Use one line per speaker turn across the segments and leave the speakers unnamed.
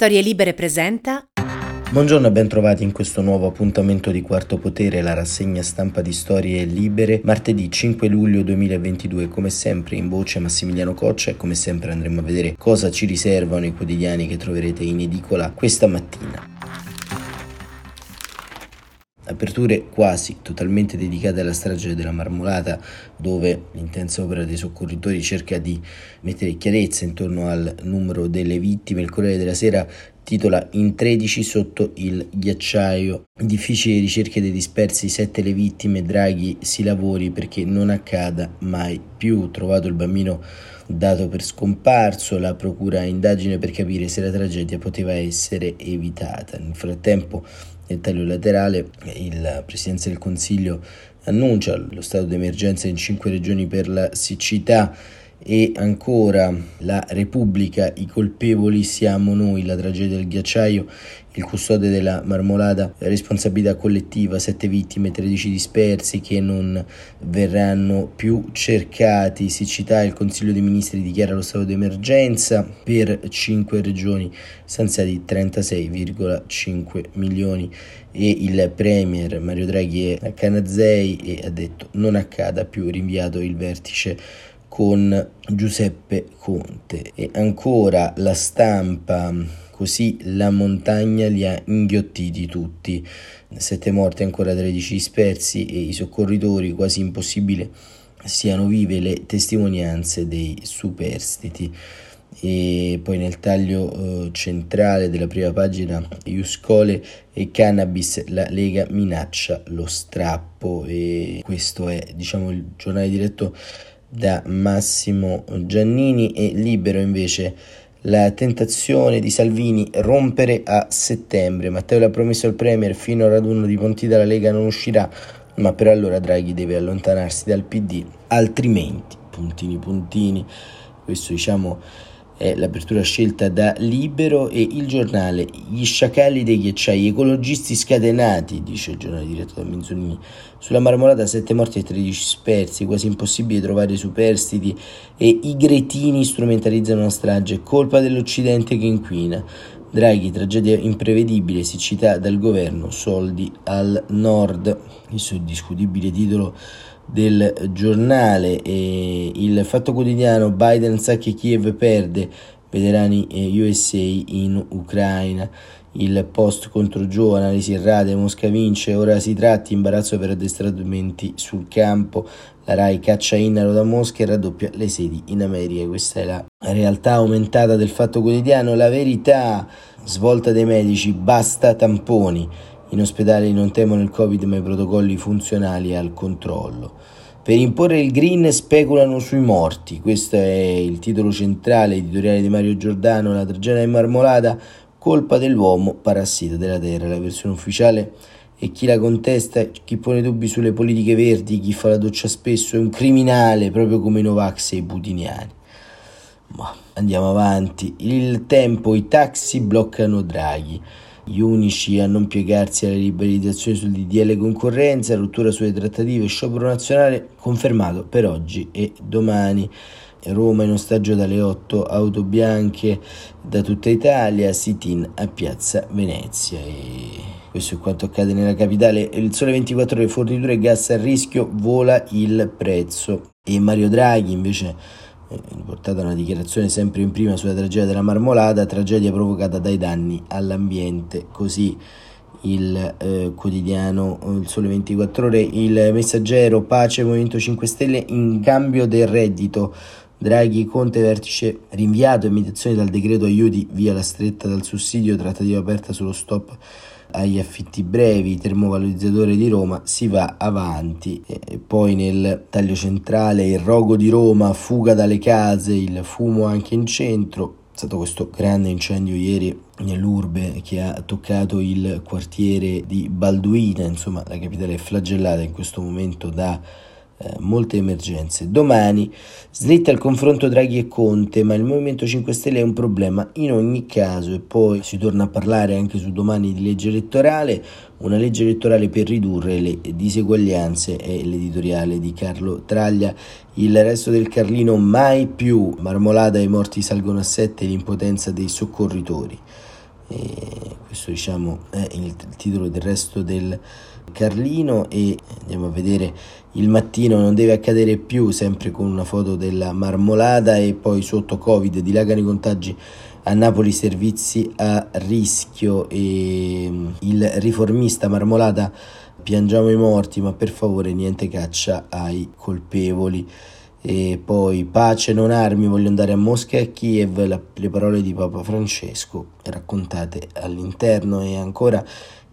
Storie Libere presenta.
Buongiorno e ben trovati in questo nuovo appuntamento di Quarto Potere, la rassegna stampa di Storie Libere, martedì 5 luglio 2022, come sempre in voce Massimiliano Coccia e come sempre andremo a vedere cosa ci riservano i quotidiani che troverete in edicola questa mattina aperture quasi totalmente dedicate alla strage della Marmolata, dove l'intensa opera dei soccorritori cerca di mettere chiarezza intorno al numero delle vittime. Il Corriere della Sera titola In 13 sotto il ghiacciaio. Difficili ricerche dei dispersi, sette le vittime, Draghi si lavori perché non accada mai più. Trovato il bambino dato per scomparso, la procura indagine per capire se la tragedia poteva essere evitata. Nel frattempo nel taglio laterale il Presidenza del Consiglio annuncia lo stato d'emergenza in cinque regioni per la siccità e ancora la Repubblica, i colpevoli siamo noi, la tragedia del ghiacciaio, il custode della marmolada, responsabilità collettiva, sette vittime, 13 dispersi che non verranno più cercati, siccità, il Consiglio dei Ministri dichiara lo stato d'emergenza per cinque regioni, stanziati 36,5 milioni. E il Premier Mario Draghi è a Canazei e ha detto non accada più, rinviato il vertice con Giuseppe Conte. E ancora la stampa così la montagna li ha inghiottiti tutti. Sette morti ancora 13 dispersi e i soccorritori quasi impossibile siano vive le testimonianze dei superstiti. E poi nel taglio eh, centrale della prima pagina Iuscole e Cannabis la Lega minaccia lo strappo. E questo è diciamo il giornale diretto da Massimo Giannini e libero invece la tentazione di Salvini rompere a settembre. Matteo l'ha promesso al Premier fino al raduno di Pontida la Lega non uscirà, ma per allora Draghi deve allontanarsi dal PD, altrimenti puntini puntini. Questo diciamo è l'apertura scelta da Libero e il giornale Gli sciacalli dei ghiacciai ecologisti scatenati, dice il giornale diretto da Minzolini. Sulla marmolata 7 morti e 13 spersi, quasi impossibile trovare superstiti e i gretini strumentalizzano la strage, colpa dell'Occidente che inquina. Draghi, tragedia imprevedibile, siccità dal governo, soldi al nord. Questo è il discutibile titolo del giornale e il Fatto Quotidiano Biden sa che Kiev perde veterani USA in Ucraina. Il post contro Joe, analisi errate, Mosca vince, ora si tratti, imbarazzo per addestramenti sul campo, la RAI caccia Innaro da Mosca e raddoppia le sedi in America, questa è la realtà aumentata del Fatto Quotidiano, la verità, svolta dei medici, basta tamponi, in ospedale non temono il Covid ma i protocolli funzionali al controllo. Per imporre il green speculano sui morti. Questo è il titolo centrale editoriale di Mario Giordano, La tragedia di Marmolada, colpa dell'uomo parassita della terra. La versione ufficiale e chi la contesta, chi pone dubbi sulle politiche verdi, chi fa la doccia spesso è un criminale, proprio come i Novax e i putiniani. Ma andiamo avanti. Il tempo, i taxi bloccano Draghi gli unici a non piegarsi alle liberalizzazioni sul DDL concorrenza, rottura sulle trattative, sciopero nazionale confermato per oggi e domani. Roma in ostaggio dalle 8 auto bianche da tutta Italia, sit-in a Piazza Venezia. E questo è quanto accade nella capitale. Il sole 24 ore, forniture e gas a rischio, vola il prezzo. E Mario Draghi invece riportata una dichiarazione sempre in prima sulla tragedia della marmolada, tragedia provocata dai danni all'ambiente, così il eh, quotidiano Il Sole 24 Ore, il messaggero Pace Movimento 5 Stelle in cambio del reddito. Draghi Conte vertice rinviato e mediazione dal decreto aiuti via la stretta dal sussidio, trattativa aperta sullo stop agli affitti brevi, termovalorizzatore di Roma, si va avanti. E poi nel taglio centrale il rogo di Roma, fuga dalle case, il fumo anche in centro. È stato questo grande incendio ieri nell'urbe che ha toccato il quartiere di Balduina, insomma la capitale è flagellata in questo momento da eh, molte emergenze. Domani slitta il confronto Draghi e Conte, ma il Movimento 5 Stelle è un problema in ogni caso e poi si torna a parlare anche su domani di legge elettorale, una legge elettorale per ridurre le diseguaglianze è l'editoriale di Carlo Traglia. Il resto del Carlino mai più, marmolata i morti salgono a sette l'impotenza dei soccorritori. E questo diciamo è il titolo del resto del Carlino e andiamo a vedere il mattino non deve accadere più sempre con una foto della marmolada e poi sotto covid dilagano i contagi a Napoli servizi a rischio e mm, il riformista marmolada piangiamo i morti ma per favore niente caccia ai colpevoli. E poi pace non armi voglio andare a Mosca e a Kiev la, le parole di Papa Francesco raccontate all'interno e ancora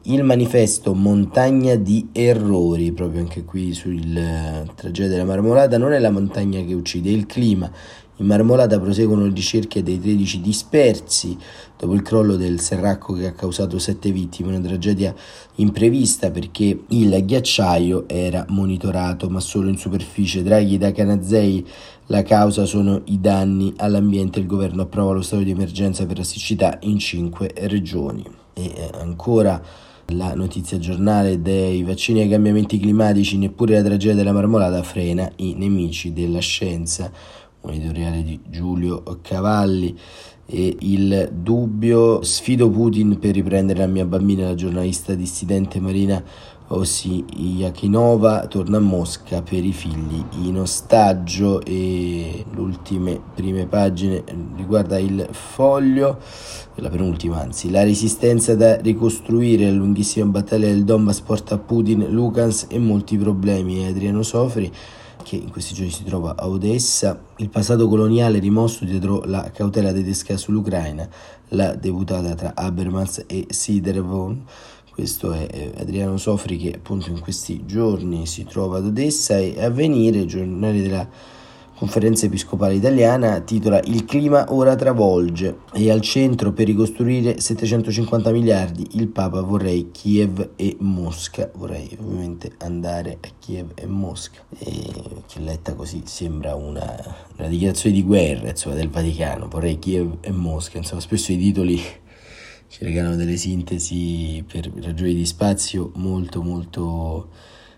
il manifesto Montagna di errori, proprio anche qui sul eh, tragedia della Marmolada, non è la montagna che uccide, è il clima. In Marmolada proseguono le ricerche dei 13 dispersi dopo il crollo del serracco che ha causato sette vittime, una tragedia imprevista perché il ghiacciaio era monitorato ma solo in superficie. Draghi da Canazei, la causa sono i danni all'ambiente, il governo approva lo stato di emergenza per la siccità in cinque regioni. E eh, ancora la notizia giornale dei vaccini ai cambiamenti climatici, neppure la tragedia della marmolata frena i nemici della scienza. Un editoriale di Giulio Cavalli. E il dubbio sfido Putin per riprendere la mia bambina, la giornalista dissidente Marina Yakinova torna a Mosca per i figli in ostaggio e le ultime prime pagine riguarda il foglio, la penultima anzi, la resistenza da ricostruire, la lunghissima battaglia del Donbass porta Putin, Lukansk e molti problemi. Adriano Sofri che in questi giorni si trova a Odessa, il passato coloniale rimosso dietro la cautela tedesca sull'Ucraina, la deputata tra Habermas e Sidervon questo è Adriano Sofri che appunto in questi giorni si trova ad Odessa e a venire, giornale della conferenza episcopale italiana, titola Il clima ora travolge e al centro per ricostruire 750 miliardi il Papa vorrei Kiev e Mosca, vorrei ovviamente andare a Kiev e Mosca. E che letta così sembra una, una dichiarazione di guerra insomma, del Vaticano, vorrei Kiev e Mosca, insomma spesso i titoli ci regalano delle sintesi per ragioni di spazio molto molto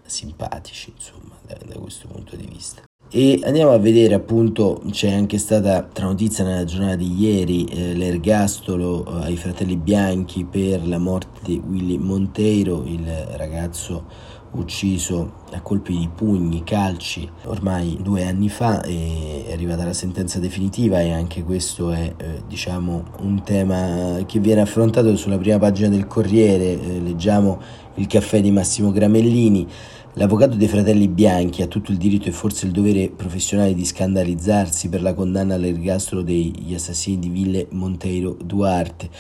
simpatici insomma da, da questo punto di vista. E andiamo a vedere appunto c'è anche stata tra notizia nella giornata di ieri eh, l'ergastolo eh, ai fratelli bianchi per la morte di Willy Monteiro il ragazzo ucciso a colpi di pugni, calci ormai due anni fa è arrivata la sentenza definitiva e anche questo è eh, diciamo un tema che viene affrontato sulla prima pagina del Corriere, eh, leggiamo il caffè di Massimo Gramellini L'avvocato dei fratelli Bianchi ha tutto il diritto e forse il dovere professionale di scandalizzarsi per la condanna all'ergastolo degli assassini di Ville Monteiro Duarte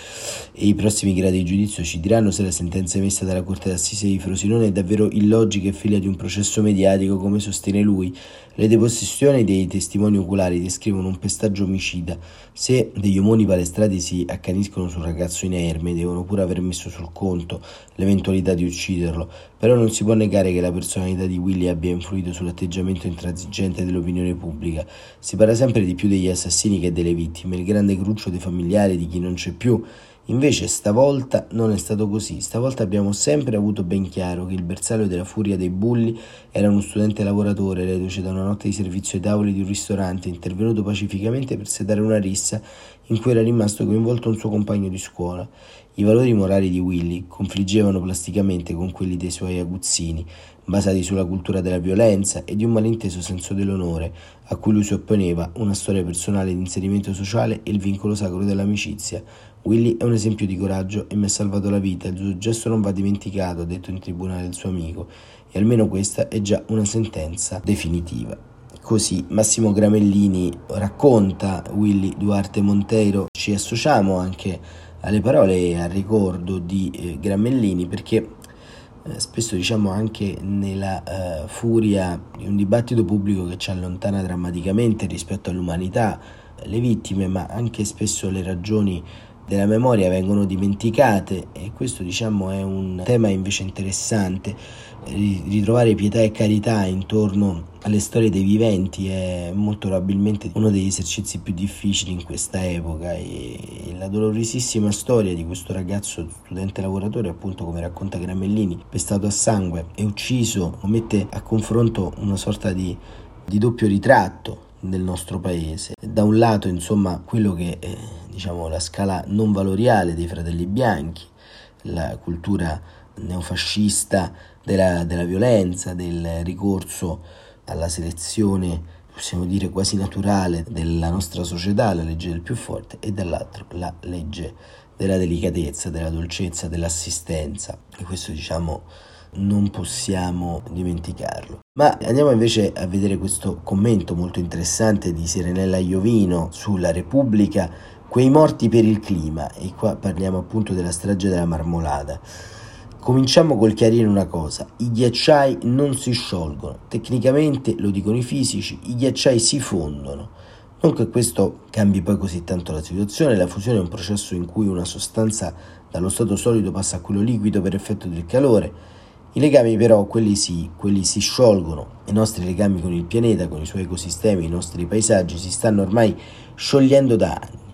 e i prossimi gradi di giudizio ci diranno se la sentenza emessa dalla Corte d'Assise di Frosinone è davvero illogica e figlia di un processo mediatico come sostiene lui. Le deposizioni dei testimoni oculari descrivono un pestaggio omicida. Se degli omoni palestrati si accaniscono sul ragazzo inerme, devono pure aver messo sul conto l'eventualità di ucciderlo, però non si può negare che la personalità di Willy abbia influito sull'atteggiamento intransigente dell'opinione pubblica. Si parla sempre di più degli assassini che delle vittime, il grande cruccio dei familiari di chi non c'è più Invece stavolta non è stato così, stavolta abbiamo sempre avuto ben chiaro che il bersaglio della furia dei bulli era uno studente lavoratore reduce da una notte di servizio ai tavoli di un ristorante, intervenuto pacificamente per sedare una rissa in cui era rimasto coinvolto un suo compagno di scuola. I valori morali di Willy confliggevano plasticamente con quelli dei suoi aguzzini, basati sulla cultura della violenza e di un malinteso senso dell'onore, a cui lui si opponeva una storia personale di inserimento sociale e il vincolo sacro dell'amicizia. Willy è un esempio di coraggio e mi ha salvato la vita, il suo gesto non va dimenticato, ha detto in tribunale il suo amico, e almeno questa è già una sentenza definitiva. Così Massimo Gramellini racconta Willy Duarte Monteiro, ci associamo anche alle parole e al ricordo di eh, Gramellini perché eh, spesso diciamo anche nella eh, furia di un dibattito pubblico che ci allontana drammaticamente rispetto all'umanità, le vittime, ma anche spesso le ragioni della memoria vengono dimenticate e questo diciamo è un tema invece interessante. Ritrovare pietà e carità intorno alle storie dei viventi è molto probabilmente uno degli esercizi più difficili in questa epoca e la dolorosissima storia di questo ragazzo studente lavoratore appunto come racconta Gramellini pestato a sangue e ucciso mette a confronto una sorta di, di doppio ritratto del nostro paese. Da un lato insomma quello che eh, diciamo, la scala non valoriale dei fratelli bianchi, la cultura neofascista della, della violenza, del ricorso alla selezione possiamo dire quasi naturale della nostra società, la legge del più forte, e dall'altro la legge della delicatezza, della dolcezza, dell'assistenza. E questo diciamo non possiamo dimenticarlo. Ma andiamo invece a vedere questo commento molto interessante di Serenella Iovino sulla Repubblica, quei morti per il clima, e qua parliamo appunto della strage della Marmolada. Cominciamo col chiarire una cosa, i ghiacciai non si sciolgono, tecnicamente, lo dicono i fisici, i ghiacciai si fondono. Non che questo cambi poi così tanto la situazione, la fusione è un processo in cui una sostanza dallo stato solido passa a quello liquido per effetto del calore. I legami però, quelli sì, quelli si sciolgono. I nostri legami con il pianeta, con i suoi ecosistemi, i nostri paesaggi si stanno ormai sciogliendo da anni.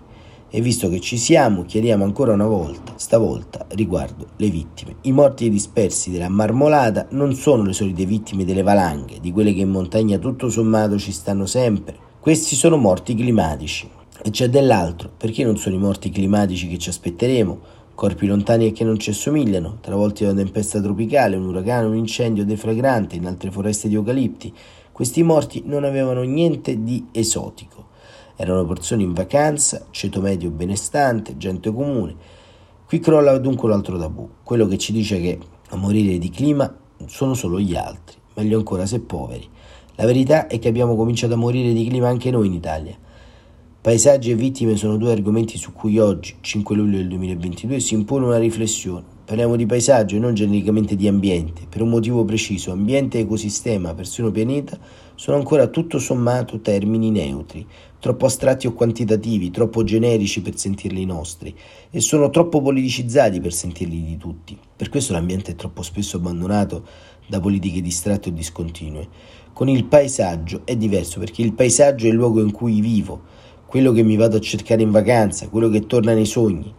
E visto che ci siamo, chiediamo ancora una volta, stavolta riguardo le vittime. I morti dispersi della marmolata non sono le solite vittime delle valanghe, di quelle che in montagna tutto sommato ci stanno sempre. Questi sono morti climatici. E c'è dell'altro, perché non sono i morti climatici che ci aspetteremo, corpi lontani e che non ci assomigliano, travolti da una tempesta tropicale, un uragano, un incendio deflagrante in altre foreste di eucalipti. Questi morti non avevano niente di esotico erano persone in vacanza, ceto medio benestante, gente comune. Qui crolla dunque un altro tabù, quello che ci dice che a morire di clima sono solo gli altri, meglio ancora se poveri. La verità è che abbiamo cominciato a morire di clima anche noi in Italia. Paesaggi e vittime sono due argomenti su cui oggi, 5 luglio del 2022, si impone una riflessione. Parliamo di paesaggio e non genericamente di ambiente, per un motivo preciso. Ambiente, ecosistema, persino pianeta sono ancora tutto sommato termini neutri, troppo astratti o quantitativi, troppo generici per sentirli nostri e sono troppo politicizzati per sentirli di tutti. Per questo l'ambiente è troppo spesso abbandonato da politiche distratte o discontinue. Con il paesaggio è diverso perché il paesaggio è il luogo in cui vivo, quello che mi vado a cercare in vacanza, quello che torna nei sogni.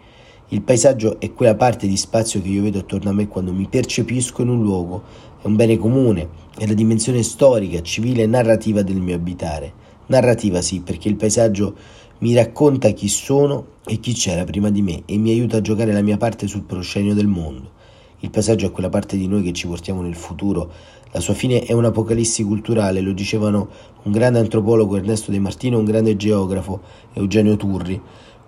Il paesaggio è quella parte di spazio che io vedo attorno a me quando mi percepisco in un luogo, è un bene comune, è la dimensione storica, civile e narrativa del mio abitare. Narrativa sì, perché il paesaggio mi racconta chi sono e chi c'era prima di me e mi aiuta a giocare la mia parte sul proscenio del mondo. Il paesaggio è quella parte di noi che ci portiamo nel futuro. La sua fine è un'apocalissi culturale, lo dicevano un grande antropologo Ernesto De Martino e un grande geografo Eugenio Turri.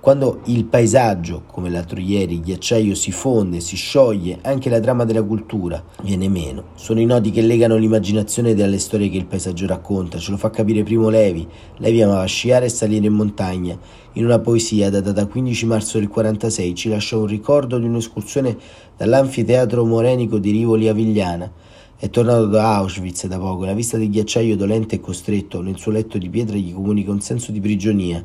Quando il paesaggio, come l'altro ieri, il ghiacciaio si fonde, si scioglie, anche la trama della cultura viene meno. Sono i nodi che legano l'immaginazione dalle storie che il paesaggio racconta, ce lo fa capire Primo Levi. Levi amava sciare e salire in montagna. In una poesia datata 15 marzo del 46 ci lascia un ricordo di un'escursione dall'anfiteatro morenico di Rivoli a Vigliana. È tornato da Auschwitz da poco, la vista del ghiacciaio dolente e costretto nel suo letto di pietra gli comunica un senso di prigionia.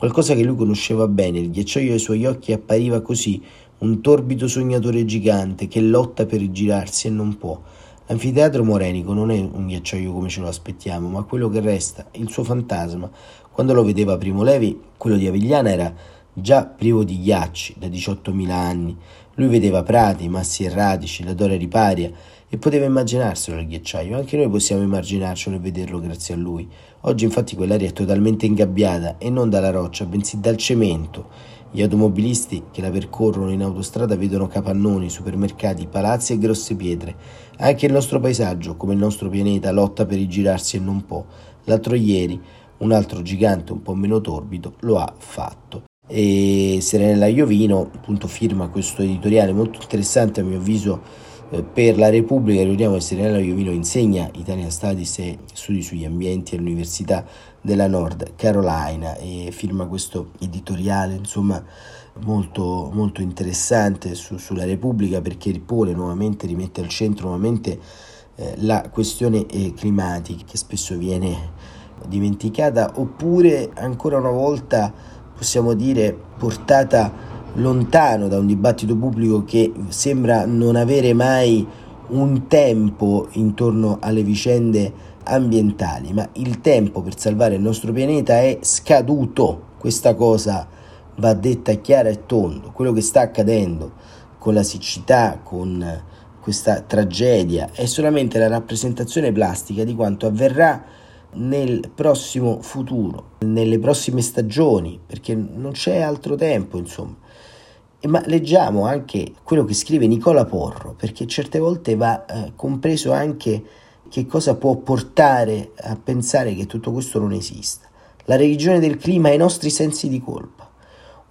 Qualcosa che lui conosceva bene, il ghiacciaio ai suoi occhi appariva così, un torbido sognatore gigante che lotta per rigirarsi e non può. L'anfiteatro morenico non è un ghiacciaio come ce lo aspettiamo, ma quello che resta, il suo fantasma. Quando lo vedeva Primo Levi, quello di Avigliana era già privo di ghiacci da 18.000 anni. Lui vedeva prati, massi e radici, la dora riparia e poteva immaginarselo il ghiacciaio. Anche noi possiamo immaginarcelo e vederlo grazie a lui. Oggi infatti quell'aria è totalmente ingabbiata e non dalla roccia, bensì dal cemento. Gli automobilisti che la percorrono in autostrada vedono capannoni, supermercati, palazzi e grosse pietre. Anche il nostro paesaggio, come il nostro pianeta, lotta per rigirarsi e non può. L'altro ieri un altro gigante un po' meno torbido lo ha fatto. E Serenella Iovino appunto firma questo editoriale molto interessante a mio avviso per la Repubblica, ricordiamo che Serenella Iovino insegna Italian Studies e studi sugli ambienti all'Università della Nord Carolina e firma questo editoriale, insomma, molto, molto interessante su, sulla Repubblica perché ripone nuovamente, rimette al centro nuovamente eh, la questione eh, climatica che spesso viene dimenticata oppure ancora una volta possiamo dire portata lontano da un dibattito pubblico che sembra non avere mai un tempo intorno alle vicende ambientali, ma il tempo per salvare il nostro pianeta è scaduto. Questa cosa va detta chiara e tondo. Quello che sta accadendo con la siccità, con questa tragedia, è solamente la rappresentazione plastica di quanto avverrà nel prossimo futuro, nelle prossime stagioni, perché non c'è altro tempo, insomma. Ma leggiamo anche quello che scrive Nicola Porro, perché certe volte va eh, compreso anche che cosa può portare a pensare che tutto questo non esista. La religione del clima e i nostri sensi di colpa.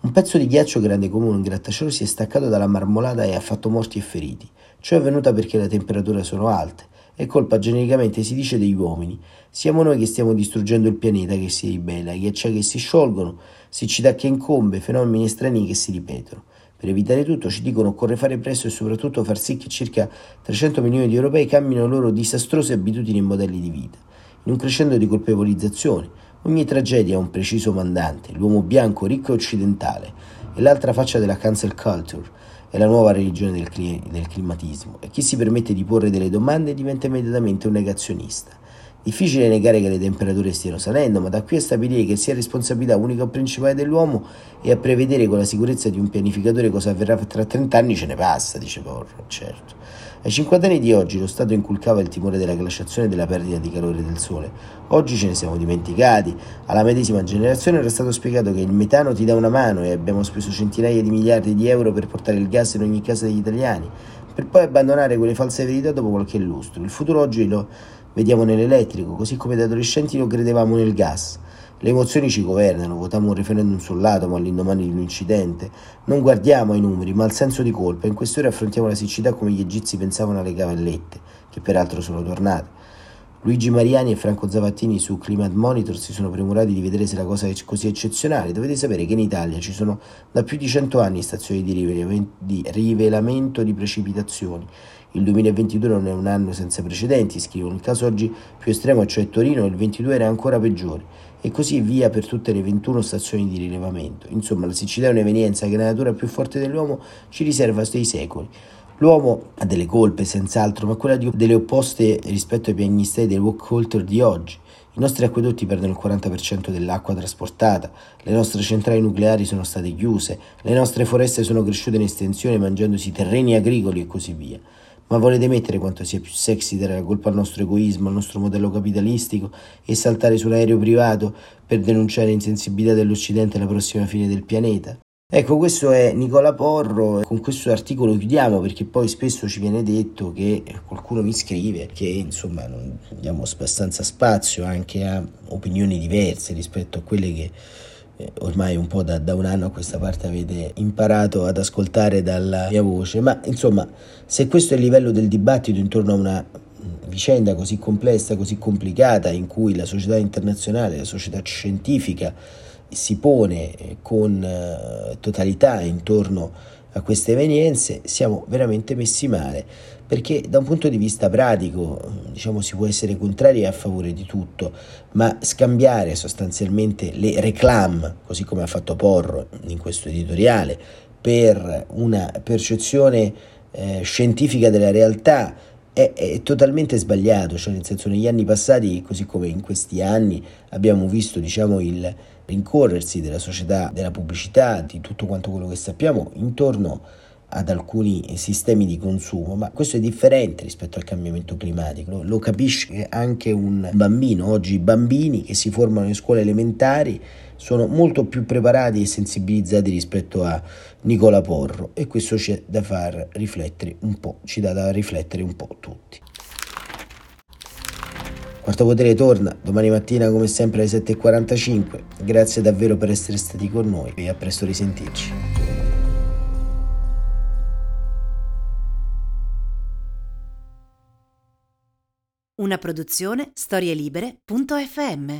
Un pezzo di ghiaccio grande come un grattacielo si è staccato dalla marmolata e ha fatto morti e feriti. Ciò è avvenuto perché le temperature sono alte. È colpa genericamente si dice degli uomini. Siamo noi che stiamo distruggendo il pianeta che si ribella, ghiacciai che si sciolgono, siccità che incombe, fenomeni strani che si ripetono. Per evitare tutto ci dicono occorre fare presto e soprattutto far sì che circa 300 milioni di europei cambino le loro disastrose abitudini e modelli di vita. In un crescendo di colpevolizzazione, ogni tragedia ha un preciso mandante, l'uomo bianco, ricco e occidentale, e l'altra faccia della cancel culture, è la nuova religione del, cli- del climatismo, e chi si permette di porre delle domande diventa immediatamente un negazionista. Difficile negare che le temperature stiano salendo, ma da qui a stabilire che sia responsabilità unica o principale dell'uomo e a prevedere con la sicurezza di un pianificatore cosa avverrà tra 30 anni ce ne passa, dice Porro, certo. Ai 50 anni di oggi lo Stato inculcava il timore della glaciazione e della perdita di calore del Sole. Oggi ce ne siamo dimenticati. Alla medesima generazione era stato spiegato che il metano ti dà una mano e abbiamo speso centinaia di miliardi di euro per portare il gas in ogni casa degli italiani, per poi abbandonare quelle false verità dopo qualche lustro. Il futuro oggi lo vediamo nell'elettrico, così come da adolescenti lo credevamo nel gas. Le emozioni ci governano, votiamo un referendum sull'atomo all'indomani di un incidente. Non guardiamo ai numeri, ma al senso di colpa. In queste ore affrontiamo la siccità come gli egizi pensavano alle cavallette, che peraltro sono tornate. Luigi Mariani e Franco Zavattini su Climate Monitor si sono premurati di vedere se la cosa è così eccezionale. Dovete sapere che in Italia ci sono da più di 100 anni stazioni di rivelamento di precipitazioni il 2022 non è un anno senza precedenti, scrivono. Il caso oggi più estremo, cioè Torino, il 22 era ancora peggiore. E così via per tutte le 21 stazioni di rilevamento. Insomma, la siccità è un'evenienza che la natura più forte dell'uomo ci riserva dei secoli. L'uomo ha delle colpe, senz'altro, ma quella di, delle opposte rispetto ai piagnistei del walk culture di oggi. I nostri acquedotti perdono il 40% dell'acqua trasportata, le nostre centrali nucleari sono state chiuse, le nostre foreste sono cresciute in estensione mangiandosi terreni agricoli e così via. Ma volete mettere quanto sia più sexy dare la colpa al nostro egoismo, al nostro modello capitalistico e saltare sull'aereo privato per denunciare l'insensibilità dell'Occidente alla prossima fine del pianeta? Ecco, questo è Nicola Porro, con questo articolo chiudiamo perché poi spesso ci viene detto che qualcuno mi scrive che insomma non diamo abbastanza spazio anche a opinioni diverse rispetto a quelle che ormai un po' da, da, un anno a questa parte avete imparato ad ascoltare dalla mia voce, ma insomma se questo è il livello del dibattito intorno a una vicenda così complessa, così complicata, in cui la società internazionale, la società scientifica si pone eh, con eh, totalità intorno a queste evenienze, siamo veramente messi male, perché da un punto di vista pratico, diciamo, si può essere contrari a favore di tutto, ma scambiare sostanzialmente le reclam, così come ha fatto Porro in questo editoriale, per una percezione eh, scientifica della realtà è, è, totalmente sbagliato, cioè nel senso negli anni passati, così come in questi anni, abbiamo visto diciamo, il rincorrersi della società, della pubblicità, di tutto quanto quello che sappiamo intorno ad alcuni sistemi di consumo, ma questo è differente rispetto al cambiamento climatico, lo, lo capisce anche un bambino, oggi i bambini che si formano in scuole elementari sono molto più preparati e sensibilizzati rispetto a Nicola Porro e questo c'è da far riflettere un po', ci dà da riflettere un po' tutti. Quarto Potere torna domani mattina come sempre alle 7.45. Grazie davvero per essere stati con noi e a presto risentirci.
Una produzione storielibere.fm